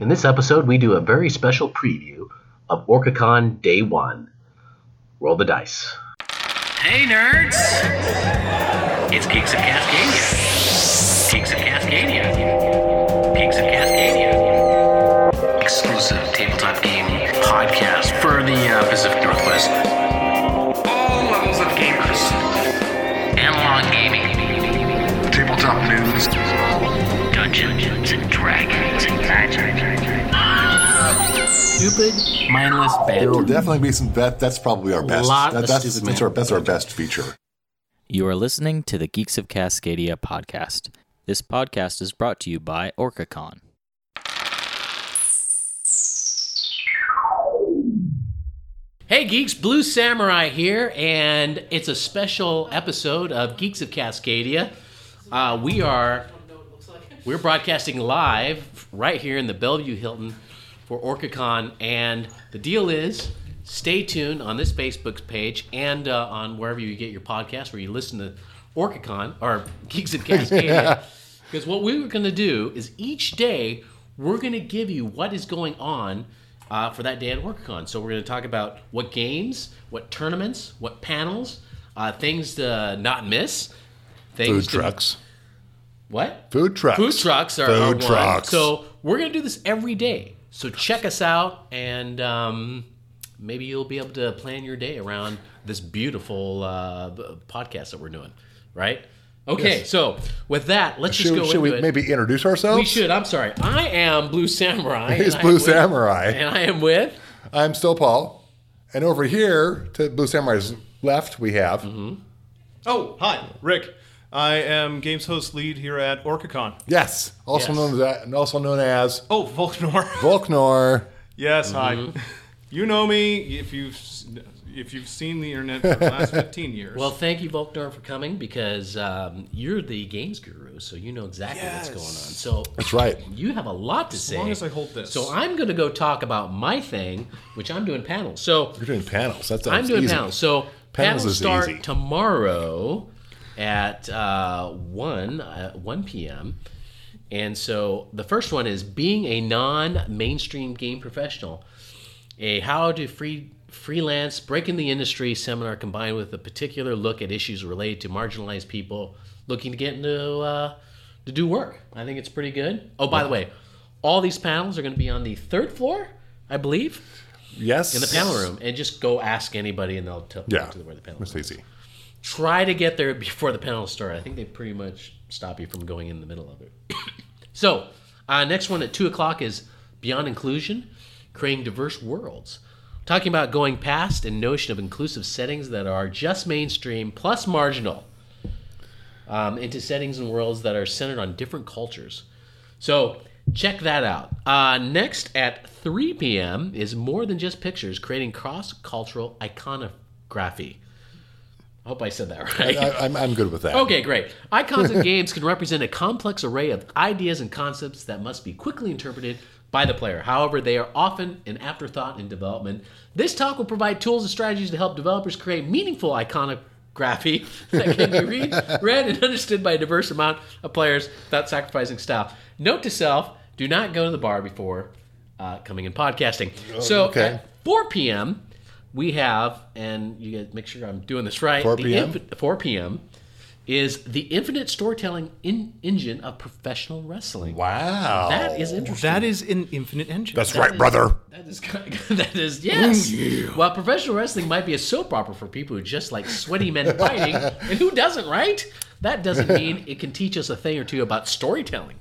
In this episode, we do a very special preview of OrcaCon Day 1. Roll the dice. Hey, nerds! It's Geeks of Cascadia. Geeks of Cascadia. Geeks of Cascadia. Exclusive tabletop game podcast for the uh, Pacific Northwest. All levels of gamers. Analog gaming. Tabletop news. Dungeons and Dragons Stupid, mindless There will definitely be some. That, that's probably our best. Lot that- of that's, stupid that's, our, that's our best feature. You are listening to the Geeks of Cascadia podcast. This podcast is brought to you by OrcaCon. Hey geeks, Blue Samurai here, and it's a special episode of Geeks of Cascadia. Uh, we are we're broadcasting live right here in the Bellevue Hilton for OrcaCon, and the deal is stay tuned on this Facebook page and uh, on wherever you get your podcast, where you listen to OrcaCon or Geeks of Cascadia. Because what we were going to do is each day we're going to give you what is going on uh, for that day at OrcaCon. So we're going to talk about what games, what tournaments, what panels, uh, things to not miss. Things Food to- trucks. What? Food trucks. Food trucks are, Food trucks. So we're gonna do this every day. So check us out, and um, maybe you'll be able to plan your day around this beautiful uh, podcast that we're doing. Right? Okay. So with that, let's just Should, go should we it. maybe introduce ourselves? We should. I'm sorry. I am Blue Samurai. I Blue with- Samurai. and I am with. I'm still Paul. And over here to Blue Samurai's left, we have. Mm-hmm. Oh, hi, Rick. I am games host lead here at OrcaCon. Yes, also Yes. known as that, and also known as Oh, Volknor. Volknor. yes, Mm-hmm. hi. You know me if you've if you've seen the internet for the last 15 years. Well, thank you, Volknor, for coming because um, you're the games guru, so you know exactly what's Yes. going on. So That's right. you have a lot to say. As long as I hold this. So I'm going to go talk about my thing, which I'm doing panels. So You're doing panels. That's sounds I'm doing easy. panels. So Panels panels, is start easy. tomorrow at uh, one uh, one p.m. And so the first one is being a non-mainstream game professional, a how to free freelance breaking the industry seminar combined with a particular look at issues related to marginalized people looking to get into uh, to do work. I think it's pretty good. Oh, by the way, all these panels are going to be on the third floor, I believe Yes. in the panel room and just go ask anybody and they'll tell Yeah. you where the panel is. easy. Try to get there before the panel start. I think they pretty much stop you from going in the middle of it. so, uh, next one at 2 o'clock is Beyond Inclusion, Creating Diverse Worlds. Talking about going past a notion of inclusive settings that are just mainstream plus marginal um, into settings and worlds that are centered on different cultures. So check that out. Uh, next at 3 p.m. is More Than Just Pictures, creating cross cultural iconography. I hope I said that right. I, I'm, I'm good with that. Okay, great. Icons and games can represent a complex array of ideas and concepts that must be quickly interpreted by the player. However, they are often an afterthought in development. This talk will provide tools and strategies to help developers create meaningful iconography that can be read, read and understood by a diverse amount of players without sacrificing style. Note to self: Do not go to the bar before uh, coming in podcasting. so okay. at 4 p.m. we have, and you guys make sure I'm doing this right. 4 the p.m.? infi- 4 p.m. is the infinite storytelling in- engine of professional wrestling. Wow. That is interesting. that is an infinite engine. That's right, brother. That is kind of- that is yes. While professional wrestling might be a soap opera for people who just like sweaty men fighting, and who doesn't, right? That doesn't mean it can teach us a thing or two about storytelling.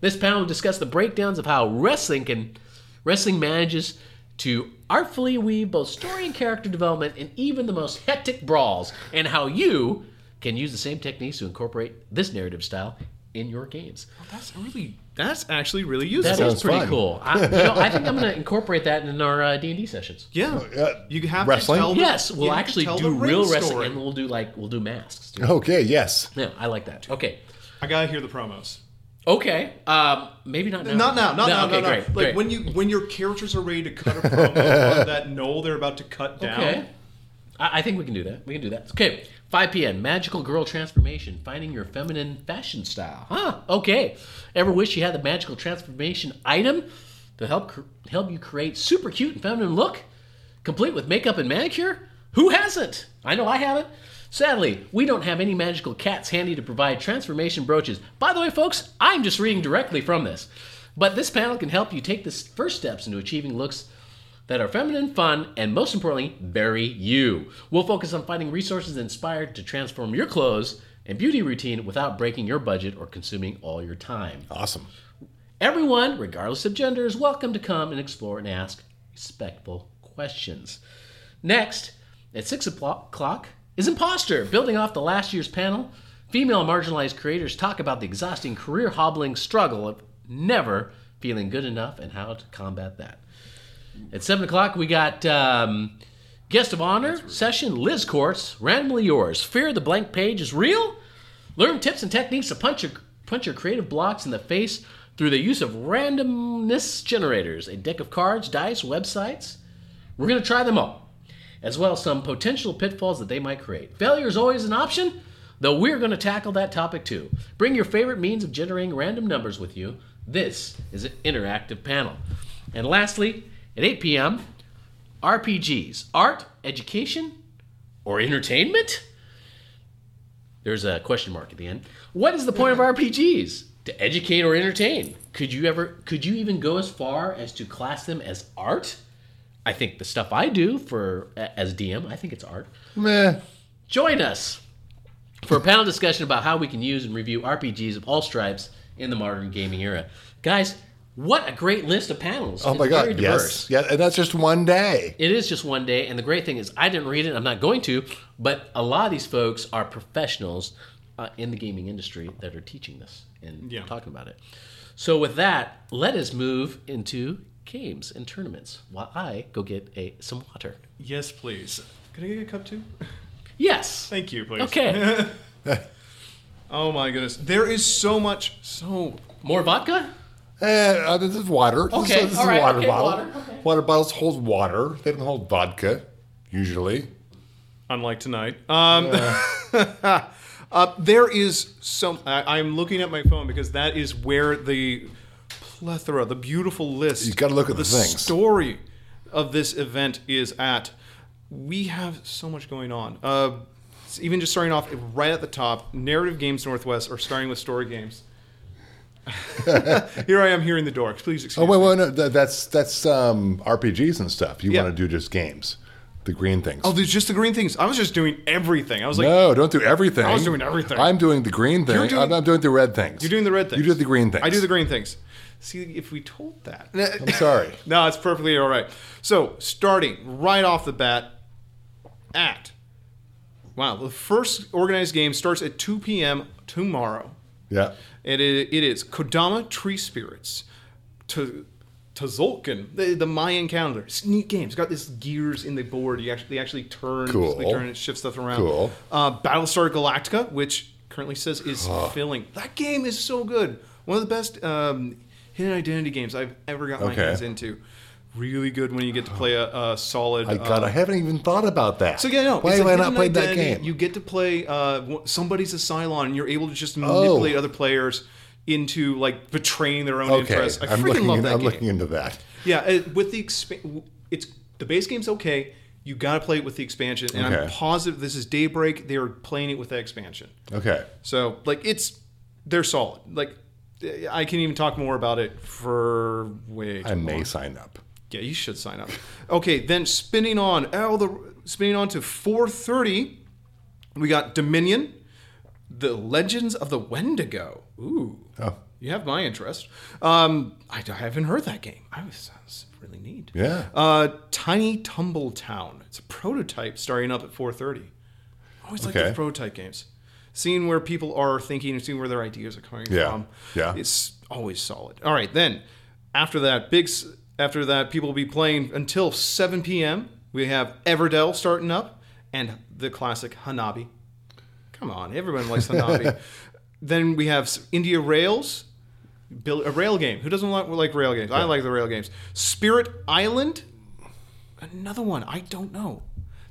This panel will discuss the breakdowns of how wrestling can wrestling manages to artfully weave both story and character development in even the most hectic brawls, and how you can use the same techniques to incorporate this narrative style in your games. That's really that's actually really useful. That is sounds pretty fun. cool. I, you know, I think I'm going to incorporate that in our uh, D&D sessions. yeah. Uh, you have wrestling? to tell the, Yes, we'll you have to actually do real ring wrestling, story. and we'll do like we'll do masks. Too. Okay, yes. Yeah, I like that. Okay, I gotta hear the promos. Okay. Um, maybe not now. Not now, not now, Okay, no, no. great. Like great. when you when your characters are ready to cut a promo on that knoll they're about to cut down. Okay. I, I think we can do that. We can do that. Okay. 5 p.m. Magical Girl Transformation. Finding your feminine fashion style. Huh. Okay. Ever wish you had the magical transformation item to help cr- help you create super cute and feminine look, complete with makeup and manicure? Who hasn't? I know I haven't. Sadly, we don't have any magical cats handy to provide transformation brooches. By the way, folks, I'm just reading directly from this. But this panel can help you take the first steps into achieving looks that are feminine, fun, and most importantly, very you. We'll focus on finding resources inspired to transform your clothes and beauty routine without breaking your budget or consuming all your time. Awesome. Everyone, regardless of gender, is welcome to come and explore and ask respectful questions. Next, at 6 o'clock, is Imposter. Building off the last year's panel, female marginalized creators talk about the exhausting career hobbling struggle of never feeling good enough and how to combat that. At 7 o'clock, we got um, guest of honor session Liz Courts, randomly yours. Fear the blank page is real? Learn tips and techniques to punch your, punch your creative blocks in the face through the use of randomness generators, a deck of cards, dice, websites. We're going to try them all, as well as some potential pitfalls that they might create. Failure is always an option, though we're going to tackle that topic too. Bring your favorite means of generating random numbers with you. This is an interactive panel. And lastly, at 8 p.m., RPGs, art, education, or entertainment? There's a question mark at the end. What is the point of RPGs? To educate or entertain? Could you ever could you even go as far as to class them as art? I think the stuff I do for as DM, I think it's art. Meh. Join us for a panel discussion about how we can use and review RPGs of all stripes in the modern gaming era. Guys, what a great list of panels. Oh It's my very God. diverse. Yes. Yeah. And that's just one day. It is just one day, and the great thing is, I didn't read it. I'm not going to, but a lot of these folks are professionals uh, in the gaming industry that are teaching this and Yeah. talking about it. So, with that, let us move into games and tournaments while I go get a some water. Yes, please. Can I get a cup too? Yes. Thank you, please. Okay. Oh my goodness. There is so much, so More vodka? Eh, uh, this is water. This is- Okay, This, is all a water okay, bottle. water, okay. Water bottles hold water. They don't hold vodka, usually. unlike tonight. Um, uh, there is some. I, I'm looking at my phone because that is where the plethora, the beautiful list. You've gotta look at the things. story of this event is at. We have so much going on. Uh, even just starting off right at the top, narrative games Northwest are starting with story games. Here I am hearing the dorks. Please excuse Oh wait, wait, no, that, that's that's um, RPGs and stuff. You Yeah. want to do just games, the green things. Oh, there's just the green things. I was just doing everything. I was like, no, don't do everything. I was doing everything. I'm doing the green thing. Doing- I'm, I'm doing the red things. You're doing the red things. You do the green things. I do the green things. See, if we told that. I'm sorry. no, it's perfectly all right. So, starting right off the bat at. Wow, the first organized game starts at 2 p.m. tomorrow. Yeah. And it, it is Kodama Tree Spirits. To. Tzolk'in, the, the Mayan calendar. It's a neat game. It's got this gears in the board. You actually they actually turn, Cool. they turn and shift stuff around. Cool. Uh, Battlestar Galactica, which currently says is filling. That game is so good. One of the best um, hidden identity games I've ever got my Okay. hands into. Really good when you get to play a, a solid. I God, uh, I haven't even thought about that. so yeah, no. Why it's have a I not hidden played that identity. game? You get to play uh, somebody's a Cylon, and you're able to just Oh. manipulate other players into like betraying their own interests. I I'm freaking looking. love in- that I'm game. looking into that. Yeah, it, with the expa- it's the base game's okay. You got to play it with the expansion, and I'm Okay. positive this is Daybreak. They're playing it with the expansion. Okay. So like it's they're solid. Like I can even talk more about it for way. I may long. sign up. Yeah, you should sign up. Okay, then spinning on oh the spinning on to 4:30, we got Dominion, The Legends of the Wendigo. Ooh, Oh, you have my interest. Um, I, I haven't heard that game. I was sounds really neat. yeah. Uh, Tiny Tumble Town. It's a prototype starting up at 4:30. I always like Okay. those prototype games. Seeing where people are thinking and seeing where their ideas are coming Yeah. from. Yeah. It's always solid. All right, then after that, big. After that, people will be playing until 7 p.m. We have Everdell starting up and the classic Hanabi. Come on, everyone likes Hanabi. then we have India Rails, build a rail game. Who doesn't like, like rail games? I like the rail games. Spirit Island, another one. I don't know.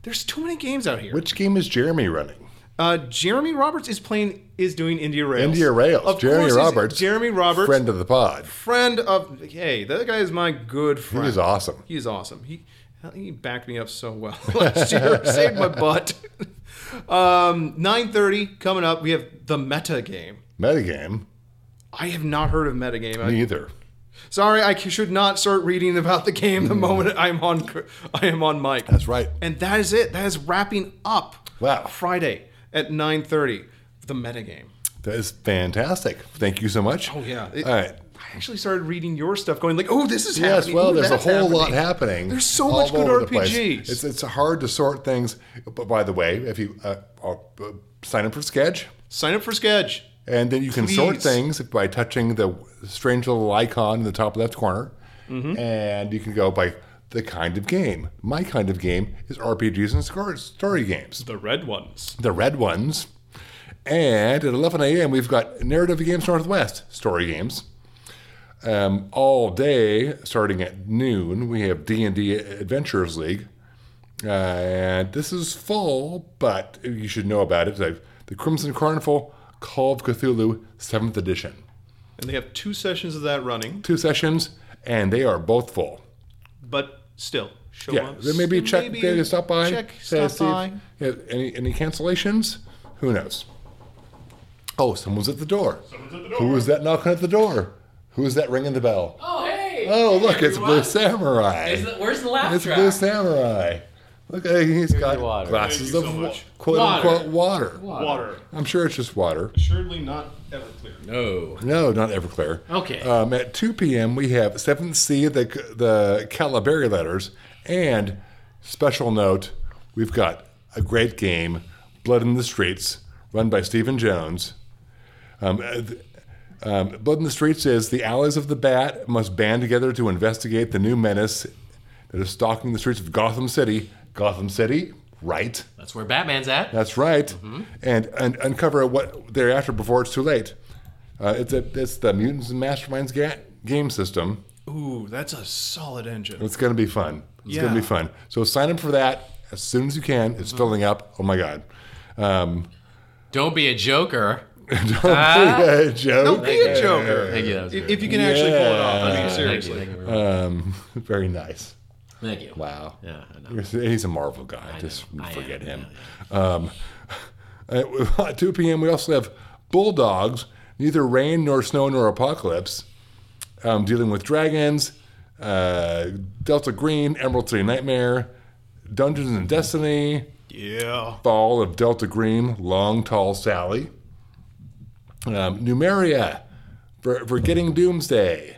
There's too many games out here. Which game is Jeremy running? Uh, Jeremy Roberts is playing is doing India Rails. India Rails. Of Jeremy course Roberts. Jeremy Roberts. Friend of the pod. friend of hey, that guy is my good friend. He's awesome. He's awesome. He he backed me up so well last year. Saved my butt. Um, 9:30 coming up. We have the meta game. Meta game. I have not heard of meta game. Me either. sorry, I should not start reading about the game the moment I'm on. I am on mic. That's right. And that is it. That is wrapping up. Wow. Friday at 9:30. The metagame. That is fantastic. Thank you so much. Oh yeah. It- All right. I actually started reading your stuff, going like, "Oh, this is Yes, happening. Yes, well, Ooh, there's a whole lot happening." happening. There's so much good. RPGs. It's it's hard to sort things. But by the way, if you uh, uh, sign up for Sketch, Sign up for Sketch. and then you can sort things by touching the strange little icon in the top left corner, Mm-hmm. and you can go by the kind of game. My kind of game is RPGs and story games. The red ones. the red ones. And at 11 a.m., we've got Narrative Games Northwest story games. Um, all day, starting at noon, we have D&D Adventures League. Uh, and this is full, but you should know about it. Like the Crimson Carnival Call of Cthulhu 7th edition. And they have two sessions of that running, Two sessions, and they are both full. but still, show Yeah, up. then maybe check, maybe maybe stop by. Check, say, stop see if- by. yeah, any, any cancellations? Who knows? Oh, someone's at the door. Who is that knocking at the door? Who is that ringing the bell? Oh, hey. Oh, Hey, look, it's. Blue Samurai. Is the- where's the laugh It's track? Blue Samurai. Look, he's got your water. glasses Thank you of much. quote Water. unquote water. Water. I'm sure it's just water. Assuredly not Everclear. No. No, not Everclear. Okay. Um, at 2 p.m., we have 7th Sea, the, the Calaberry letters, and special note, we've got a great game, Blood in the Streets, run by Stephen Jones. Um, uh, um, Blood in the Streets is the allies of the Bat must band together to investigate the new menace that is stalking the streets of Gotham City. Gotham City, right? That's where Batman's at. That's right. And, and uncover what they're after before it's too late. Uh, it's, a, it's the Mutants and Masterminds ga- game system. Ooh, that's a solid engine. It's going to be fun. It's going to be fun. So sign up for that as soon as you can. It's filling up. Oh my God. Um, Don't be a joker. don't be a joke. Don't be a joker. Thank you. That was If, if you can actually pull it off. I Yeah. mean, Thank you. seriously. Thank you. very. Um, very nice. Thank you. Wow. Yeah, I know. He's a Marvel guy. Just I am, forget yeah, him. Um, at 2 p.m., we also have Bulldogs, neither rain nor snow nor apocalypse, um, dealing with dragons, uh, Delta Green, Emerald City Nightmare, Dungeons and Destiny, Yeah. Fall of Delta Green, Long Tall Sally, um, Numeria, for, for Getting Doomsday.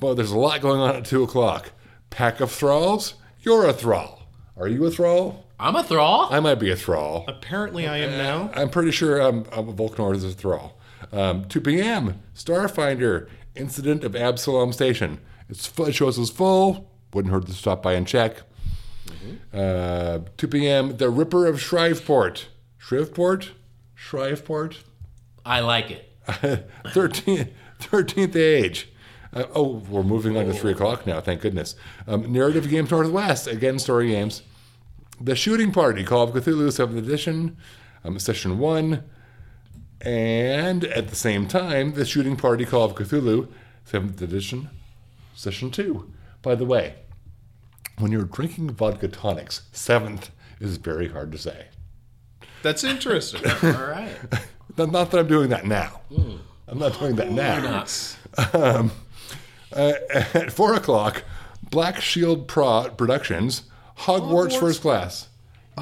Well, there's a lot going on at 2 o'clock. Pack of Thralls, you're a Thrall. Are you a Thrall? I'm a thrall. I might be a Thrall. Apparently, I am now. I'm pretty sure I'm, I'm a Volknor is a Thrall. Um, 2 p.m. Starfinder, Incident of Absalom Station. It's it shows us full. Wouldn't hurt to stop by and check. Uh, 2 p.m. The Ripper of Shriveport. Shriveport? Shriveport? I like it. 13th, 13th Age. Uh, oh, we're moving on to 3 o'clock now, thank goodness. Um, Narrative Games Northwest, again, story games. The Shooting Party, Call of Cthulhu, 7th edition, um, session 1. And at the same time, The Shooting Party, Call of Cthulhu, 7th edition, session 2. By the way, when you're drinking vodka tonics, 7th is very hard to say. That's interesting. All right. Not that I'm doing that now. I'm not doing that now. Um, uh, at four o'clock, Black Shield Pro Productions, Hogwarts, First Class.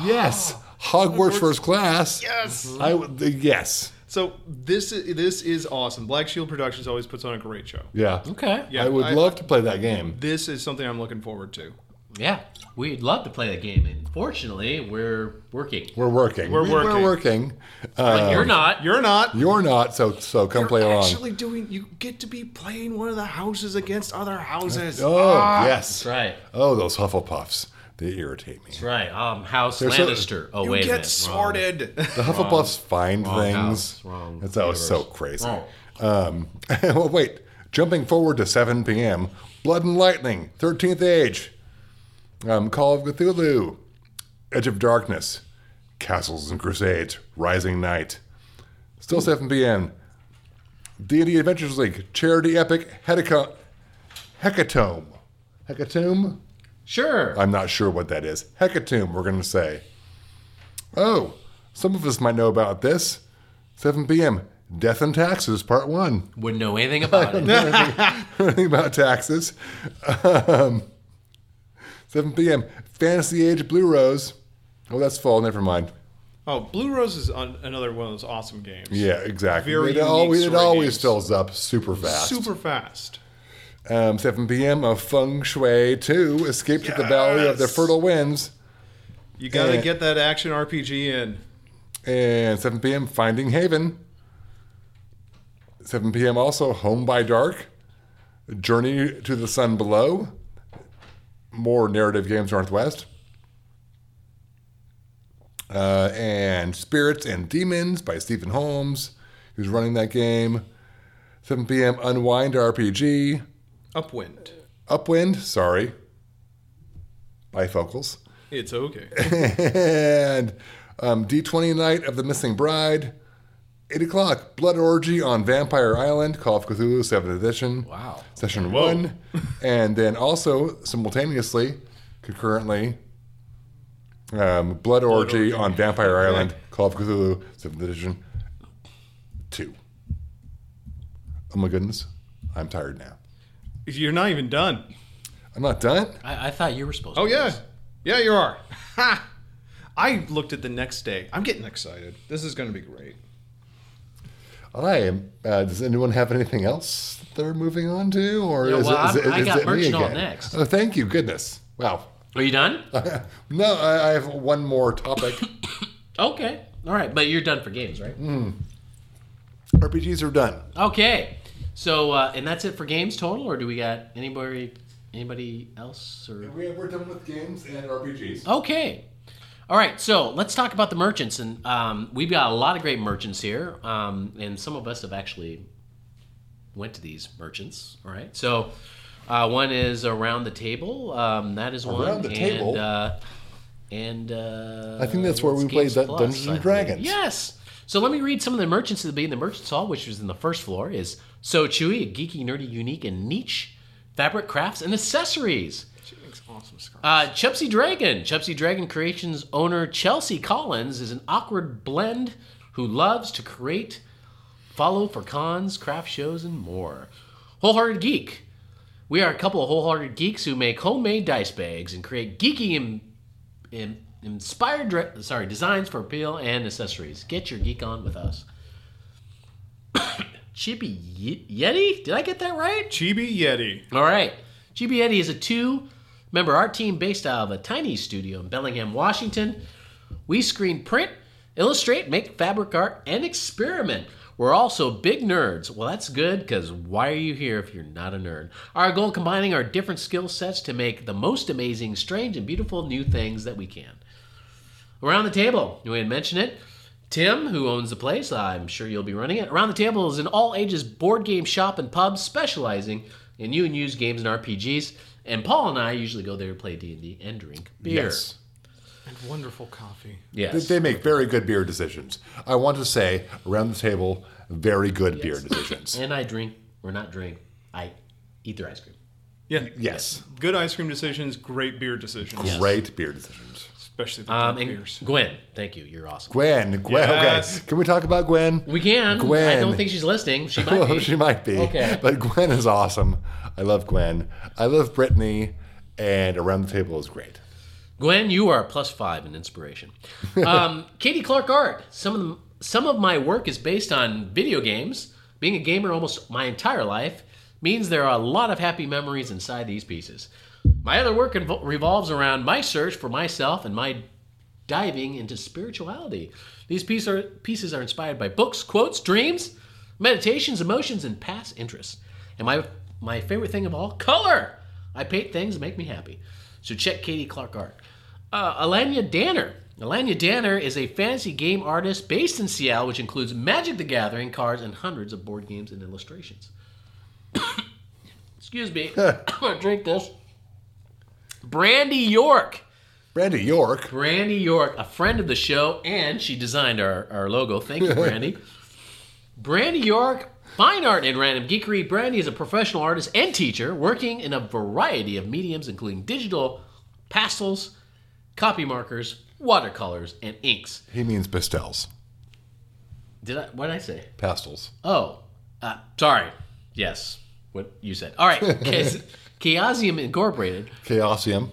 Yes, Hogwarts, First Class. yes. I would. Yes. So this is, this is awesome. Black Shield Productions always puts on a great show. Yeah. Okay. Yeah, I would I- love to play that game. This is something I'm looking forward to. Yeah. We'd love to play that game. Unfortunately, we're working. We're working. We're working. We're working. But you're not. You're not. You're not. So so come You're play along. actually doing. You get to be playing one of the houses against other houses. Oh Ah. yes. That's right. Oh, those Hufflepuffs. They irritate me. That's right. Um, House They're so- Lannister. oh, You wait a get minute. Wrong. sorted. The Hufflepuffs find Wrong things. house, wrong It's always so crazy. Wrong. Um, well, wait. Jumping forward to 7 p.m. Blood and Lightning, 13th Age. Um, Call of Cthulhu, Edge of Darkness, Castles and Crusades, Rising Knight. Still 7 p.m. D&D Adventures League, Charity Epic, Hecatomb. Hecatome. Hecatome? Sure. I'm not sure what that is. Hecatomb, we're going to say. Oh, some of us might know about this. 7 p.m. Death and Taxes, Part 1. Wouldn't know anything about it. Anything about taxes. Um, 7 p.m. Fantasy Age Blue Rose. Oh, that's fall. Never mind. Oh, Blue Rose is on another one of those awesome games. Yeah, exactly. Very it always, it always games. fills up super fast. Super fast. Um, 7 p.m. of Feng Shui 2. Escape to the Valley of the Fertile Winds. You got to get that action RPG in. And 7 p.m. Finding Haven. 7 p.m. also Home by Dark. Journey to the Sun Below. More narrative games Northwest. Uh, and Spirits and Demons by Stephen Holmes, who's running that game. 7 p.m. Unwind RPG. Upwind. Upwind, sorry. Bifocals. It's okay. and um, D20 Night of the Missing Bride. 8 o'clock, Blood Orgy on Vampire Island, Call of Cthulhu 7th edition. Wow. Session 1. and then also, simultaneously, concurrently, um, Blood, Orgy, Orgy. on Vampire Island, Call of Cthulhu 7th edition 2. Oh my goodness. I'm tired now. You're not even done. I'm not done? I, I thought you were supposed to. Oh yeah, this. yeah, you are. Ha! I looked at the next day. I'm getting excited. This is going to be great. I am. Uh, does anyone have anything else they're moving on to, or Yeah, is, well, it, is, it, I got it me again? next. Oh, thank you, goodness. Wow. Are you done? No, I, I have one more topic. okay. All right, but you're done for games, right? RPGs are done. Okay. So, uh, and that's it for games total, or do we got anybody, anybody else, or? We, we're done with games and RPGs. Okay. All right, so let's talk about the merchants, and um, we've got a lot of great merchants here, um, and some of us have actually went to these merchants. All right, so uh, one is around the table. Um, that is one. Around the and, table? Uh, and uh, I think that's where we played that Plus, Dungeons and Dragons. Yes. So let me read some of the merchants that will be in the merchants hall, which was in the first floor. Is So Chewy, a geeky, nerdy, unique, and niche fabric crafts and accessories. Awesome scarves. Uh, Chelsea Dragon. Chelsea Dragon Creations owner Chelsea Collins is an awkward blend who loves to create, follow for cons, craft shows, and more. Wholehearted Geek. We are a couple of wholehearted geeks who make homemade dice bags and create geeky im- inspired dre- sorry designs for appeal and accessories. Get your geek on with us. Ye- Yeti? Did I get that right? Chibi Yeti. All right. Chibi Yeti is a two member our team based out of a tiny studio in Bellingham, Washington. We screen print, illustrate, make fabric art, and experiment. We're also big nerds. Well, that's good because why are you here if you're not a nerd? Our goal combining our different skill sets to make the most amazing, strange, and beautiful new things that we can. Around the table, we had mentioned it. Tim, who owns the place, I'm sure you'll be running it. Around the table is an all ages board game shop and pub specializing in new and used games and RPGs. And Paul and I usually go there to play D&D and drink beer. Yes. And wonderful coffee. They- Yes. They make very good beer decisions. I want to say, around the table, very good beer decisions. And I drink, or not drink, I eat their ice cream. Yeah. Yes. Good ice cream decisions, great beer decisions. Great beer decisions. Especially the Um, and beers. Gwen, thank you. You're awesome. Gwen, Gwen, Yes. okay. Can we talk about Gwen? We can. Gwen. I don't think she's listening. She might Well, be. she might be. Okay. But Gwen is awesome. I love Gwen. I love Brittany, and around the table is great. Gwen, you are plus five in inspiration. Um, Katie Clark Art. Some of some of my work is based on video games. Being a gamer almost my entire life means there are a lot of happy memories inside these pieces. My other work invo- revolves around my search for myself and my diving into spirituality. These pieces are, pieces are inspired by books, quotes, dreams, meditations, emotions, and past interests. And my my favorite thing of all, color. I paint things that make me happy. So check Katie Clark Art. Uh, Alayna Danner. Alayna Danner is a fantasy game artist based in Seattle, which includes Magic the Gathering cards and hundreds of board games and illustrations. Excuse me. I'm gonna drink this. Brandy York. Brandy York. Brandy York, a friend of the show, and she designed our, our logo. Thank you, Brandy. Brandy York, fine art and random geekery. Brandy is a professional artist and teacher working in a variety of mediums, including digital, pastels, Copic markers, watercolors, and inks. He means pastels, Did I? What did I say? pastels. Oh, uh, sorry. Yes, what you said. All right. Chaosium Incorporated Chaosium.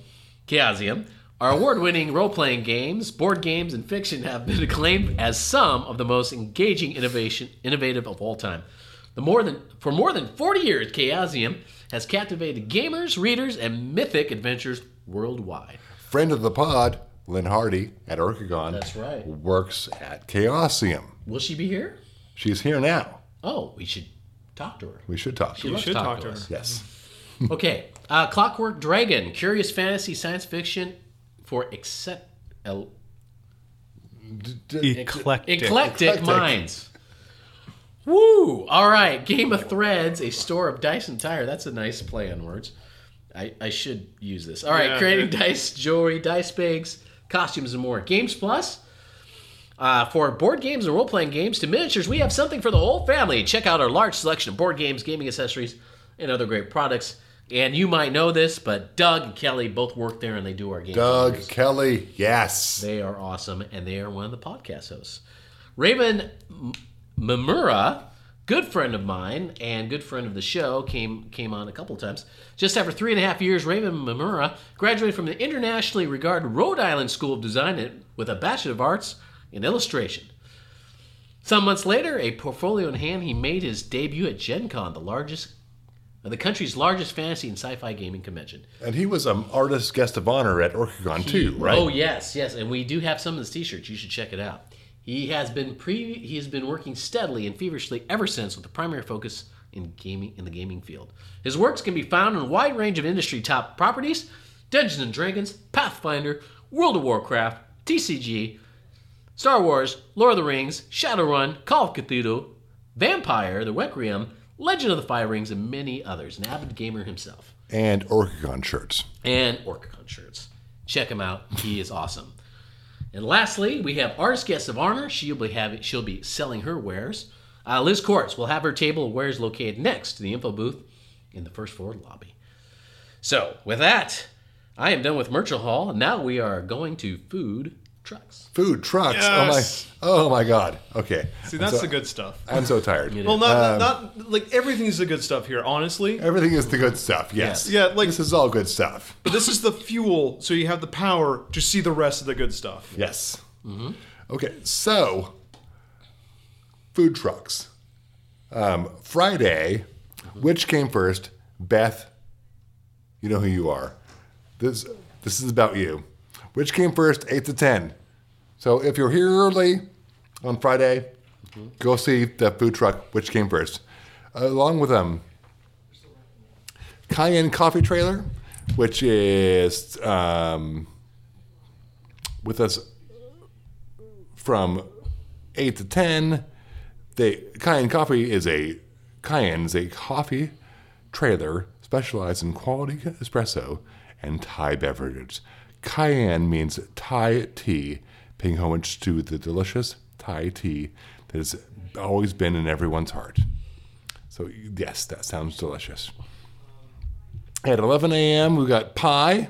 Chaosium. Our award-winning role-playing games, board games, and fiction have been acclaimed as some of the most engaging innovation, innovative of all time. The more than for more than 40 years, Chaosium has captivated gamers, readers, and mythic adventures worldwide. Friend of the pod, Lynne Hardy at OrcaCon. That's right. Works at Chaosium. Will she be here? She's here now. Oh, we should talk to her. We should talk She to her. loves should talk talk to to her. us. Yes. Okay, uh, Clockwork Dragon, curious fantasy science fiction for except. el- Eclectic. Eclectic, Eclectic. minds. Woo! All right, Game of Threads, a store of dice and tire. That's a nice play on words. I, I should use this. All right, Yeah, creating dice, jewelry, dice bags, costumes, and more. Games Plus. Uh, for board games and role playing games to miniatures, we have something for the whole family. Check out our large selection of board games, gaming accessories, and other great products. And you might know this, but Doug and Kelly both work there and they do our game. Doug reviews. Kelly. Yes. They are awesome, and they are one of the podcast hosts. Raven Mimura, good friend of mine and good friend of the show, came came on a couple of times. Just after three and a half years, Raven Mimura graduated from the internationally regarded Rhode Island School of Design with a Bachelor of Arts in Illustration. Some months later, a portfolio in hand, he made his debut at Gen Con, the largest, the country's largest fantasy and sci-fi gaming convention. And he was an artist guest of honor at OrcaCon too, right? Oh yes, yes, and we do have some of his T-shirts. You should check it out. He has been pre he has been working steadily and feverishly ever since, with a primary focus in gaming in the gaming field. His works can be found in a wide range of industry top properties: Dungeons and Dragons, Pathfinder, World of Warcraft, TCG, Star Wars, Lord of the Rings, Shadowrun, Call of Cthulhu, Vampire, The Requiem, Legend of the Five Rings, and many others. An avid gamer himself And OrcaCon shirts. and Orcacon shirts. Check him out. He is awesome. And lastly, we have artist guest of honor. She'll be having, she'll be selling her wares. Uh, Liz Courts will have her table of wares located next to the info booth in the first floor lobby. So, with that, I am done with Merchant Hall. Now we are going to food trucks. Food trucks. Yes. Oh my. Oh my God. Okay. See, that's so- the good stuff. I'm so tired. Well, not not like everything's the good stuff here, honestly. Everything is the good stuff. Yes. Yeah, like- this is all good stuff. But this is the fuel, so you have the power to see the rest of the good stuff. Yes. Okay, so food trucks. Um, Friday, which came first? Beth, you know who you are. This this is about you. Which came first? Eight to ten. So if you're here early on Friday, go see the food truck. Which came first? along with um, Cayenne Coffee Trailer, which is um, with us from eight to ten. They Cayenne Coffee is a Cayenne is a coffee trailer specialized in quality espresso and Thai beverages. Cayenne means Thai tea, paying homage to the delicious Thai tea that has always been in everyone's heart. So yes, that sounds delicious. At 11 a.m., we got pie.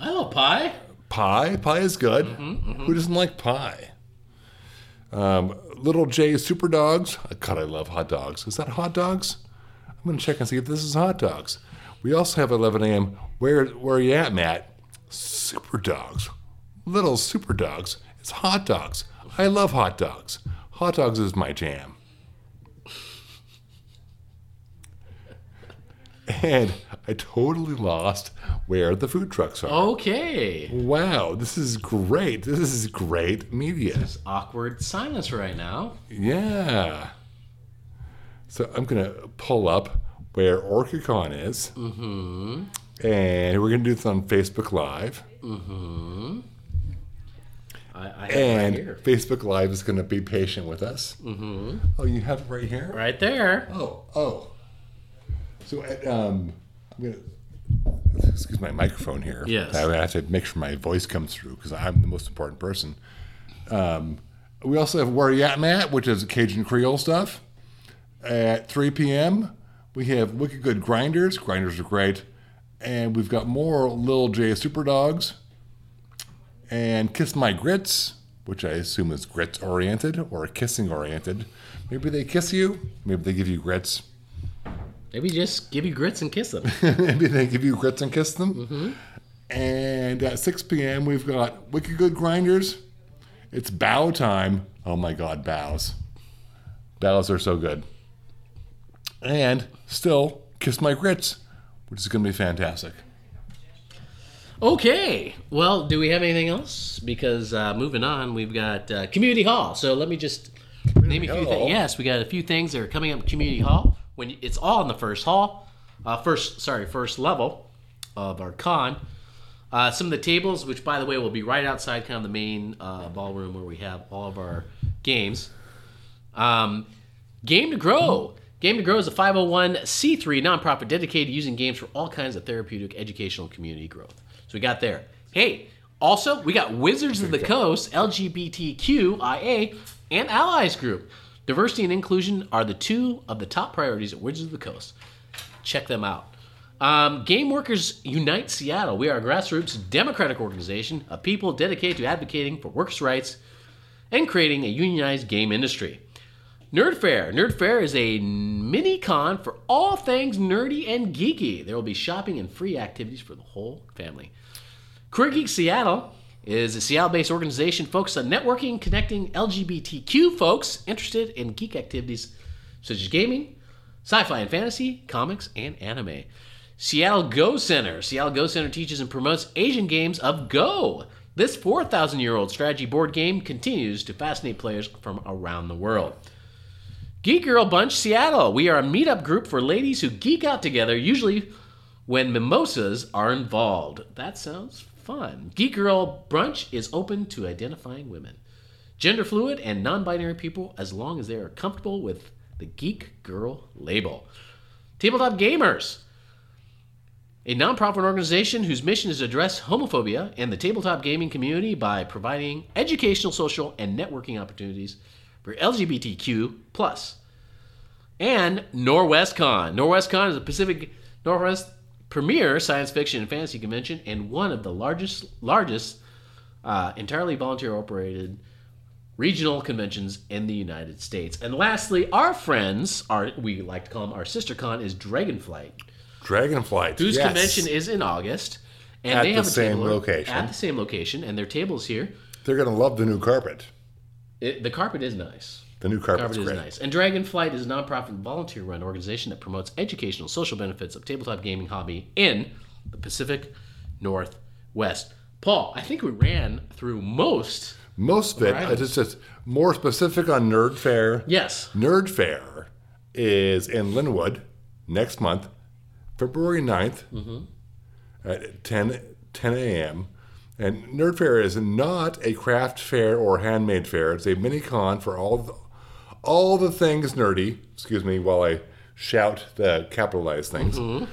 I love pie. Pie, pie is good. Mm-hmm, mm-hmm. Who doesn't like pie? Um, Little J Super Dogs. Uh, God, I love hot dogs. Is that hot dogs? I'm gonna check and see if this is hot dogs. We also have 11 a.m. Where where are you at, Matt? Super Dogs. Little Super Dogs. It's hot dogs. I love hot dogs. Hot dogs is my jam. And I totally lost where the food trucks are. Okay. Wow, this is great. This is great media. This Awkward silence right now. Yeah. So I'm going to pull up where OrcaCon is. Mm-hmm. And we're going to do this on Facebook Live. I, I have it And right here. Facebook Live is going to be patient with us. Mm-hmm. Oh, you have it right here? Right there. Oh, oh. So, um, I'm gonna. excuse my microphone here. Yes. I have to make sure my voice comes through because I'm the most important person. Um, we also have Where You At Matt, which is Cajun Creole stuff. At 3 p.m., we have Wicked Good Grinders. Grinders are great. And we've got more Lil J Super Dogs. And Kiss My Grits, which I assume is grits oriented or kissing oriented. Maybe they kiss you, maybe they give you grits. Maybe just give you grits and kiss them. Maybe they give you grits and kiss them. Mm-hmm. And at 6 p.m., we've got Wicked Good Grinders. It's bow time. Oh my God, bows. Bows are so good. And still, Kiss My Grits, which is going to be fantastic. Okay. Well, do we have anything else? Because uh, moving on, we've got uh, community hall. So let me just name a few things. Yes, we got a few things that are coming up in community hall. When you- it's all in the first hall, uh, first sorry, first level of our con. Uh, some of the tables, which by the way will be right outside kind of the main uh, ballroom where we have all of our games. Um, Game to Grow. Game to Grow is a 501c3 nonprofit dedicated to using games for all kinds of therapeutic, educational, community growth. So we got there. Hey, also, we got Wizards of the Coast, LGBTQIA, and Allies Group. Diversity and inclusion are the two of the top priorities at Wizards of the Coast. Check them out. Um, Game Workers Unite Seattle. We are a grassroots democratic organization of people dedicated to advocating for workers' rights and creating a unionized game industry. Nerd Fair. Nerd Fair is a mini con for all things nerdy and geeky. There will be shopping and free activities for the whole family. Queer Geek Seattle is a Seattle based organization focused on networking, connecting LGBTQ folks interested in geek activities such as gaming, sci fi and fantasy, comics, and anime. Seattle Go Center. Seattle Go Center teaches and promotes Asian games of Go. This 4,000 year old strategy board game continues to fascinate players from around the world. Geek Girl Brunch Seattle. We are a meetup group for ladies who geek out together, usually when mimosas are involved. That sounds fun. Geek Girl Brunch is open to identifying women, gender fluid, and non binary people as long as they are comfortable with the Geek Girl label. Tabletop Gamers. A nonprofit organization whose mission is to address homophobia in the tabletop gaming community by providing educational, social, and networking opportunities for LGBTQ plus. And Norwescon. Norwescon is a Pacific Northwest premier science fiction and fantasy convention and one of the largest largest uh, entirely volunteer operated regional conventions in the United States. And lastly, our friends, our we like to call them our sister con, is Dragonflight Dragonflight. whose yes. convention is in August. And At they the have a same table location. At the same location, and their table's here. They're going to love the new carpet. It, the carpet is nice. The new carpet's Carpet is great. nice. And Dragonflight is a nonprofit volunteer run organization that promotes educational social benefits of tabletop gaming hobby in the Pacific Northwest. Paul, I think we ran through most. Most of it, uh, just, just more specific on Nerd Fair. Yes. Nerd Fair is in Lynnwood next month, February 9th at 10, 10 a.m. And Nerd Fair is not a craft fair or handmade fair. It's a mini con for all the, all the things nerdy. Excuse me while I shout the capitalized things. Um,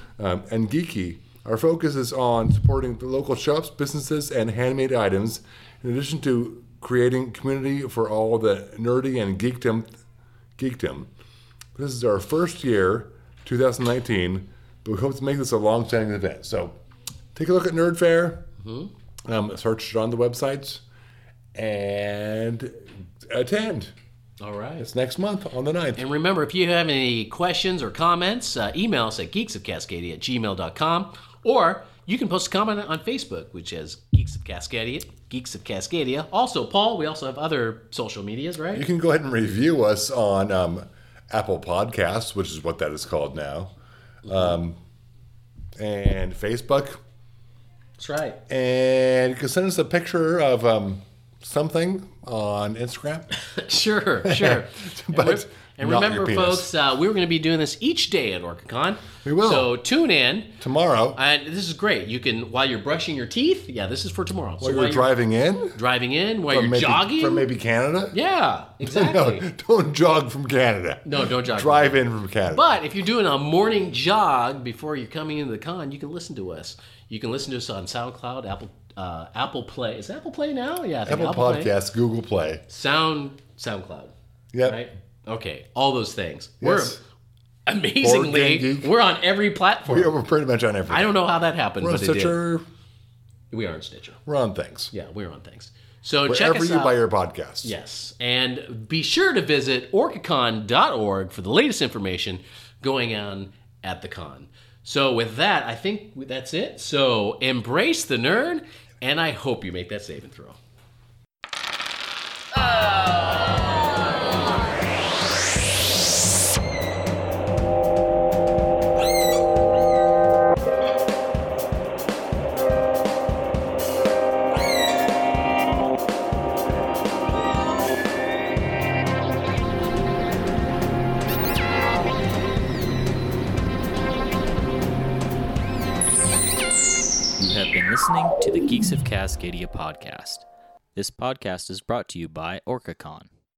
and geeky. Our focus is on supporting the local shops, businesses, and handmade items, in addition to creating community for all the nerdy and geekdom geekdom. This is our first year, 2019, but we hope to make this a long-standing event. So take a look at Nerd Fair, um, search it on the websites, and attend. All right. It's next month on the 9th. And remember, if you have any questions or comments, uh, email us at geeks geeksofcascadia at gmail.com, or you can post a comment on Facebook, which is Geeks of Cascadia. Geeks of Cascadia. Also, Paul, we also have other social medias, right? You can go ahead and review us on um, Apple Podcasts, which is what that is called now, um, and Facebook. That's right. And you can send us a picture of um, something on Instagram. Sure, sure. But and, re- and not remember, folks, uh, we were going to be doing this each day at OrcaCon. We will. So tune in. Tomorrow, And this is great. You can, while you're brushing your teeth, yeah, this is for tomorrow. So while you're driving in driving in, while from you're maybe, jogging. from maybe Canada. yeah, exactly. No, don't jog from Canada. No, don't jog. Drive in from Canada. But if you're doing a morning jog before you're coming into the con, you can listen to us. You can listen to us on SoundCloud, Apple, uh, Apple Play. Is Apple Play now? Yeah, Apple Play. Podcasts, Google Play. Sound, SoundCloud. Yeah. Right. Okay. All those things. Yes. We're amazingly we're on every platform. We are pretty much on every. I don't know how that happened, We're on but it did. Stitcher. We are on Stitcher. We're on things. Yeah, we're on things. So check Wherever us you out. buy your podcasts. Yes. And be sure to visit orcacon.org for the latest information going on at the con. So, with that, I think that's it. So, embrace the nerd, and I hope you make that saving throw. Cascadia podcast. This podcast is brought to you by OrcaCon.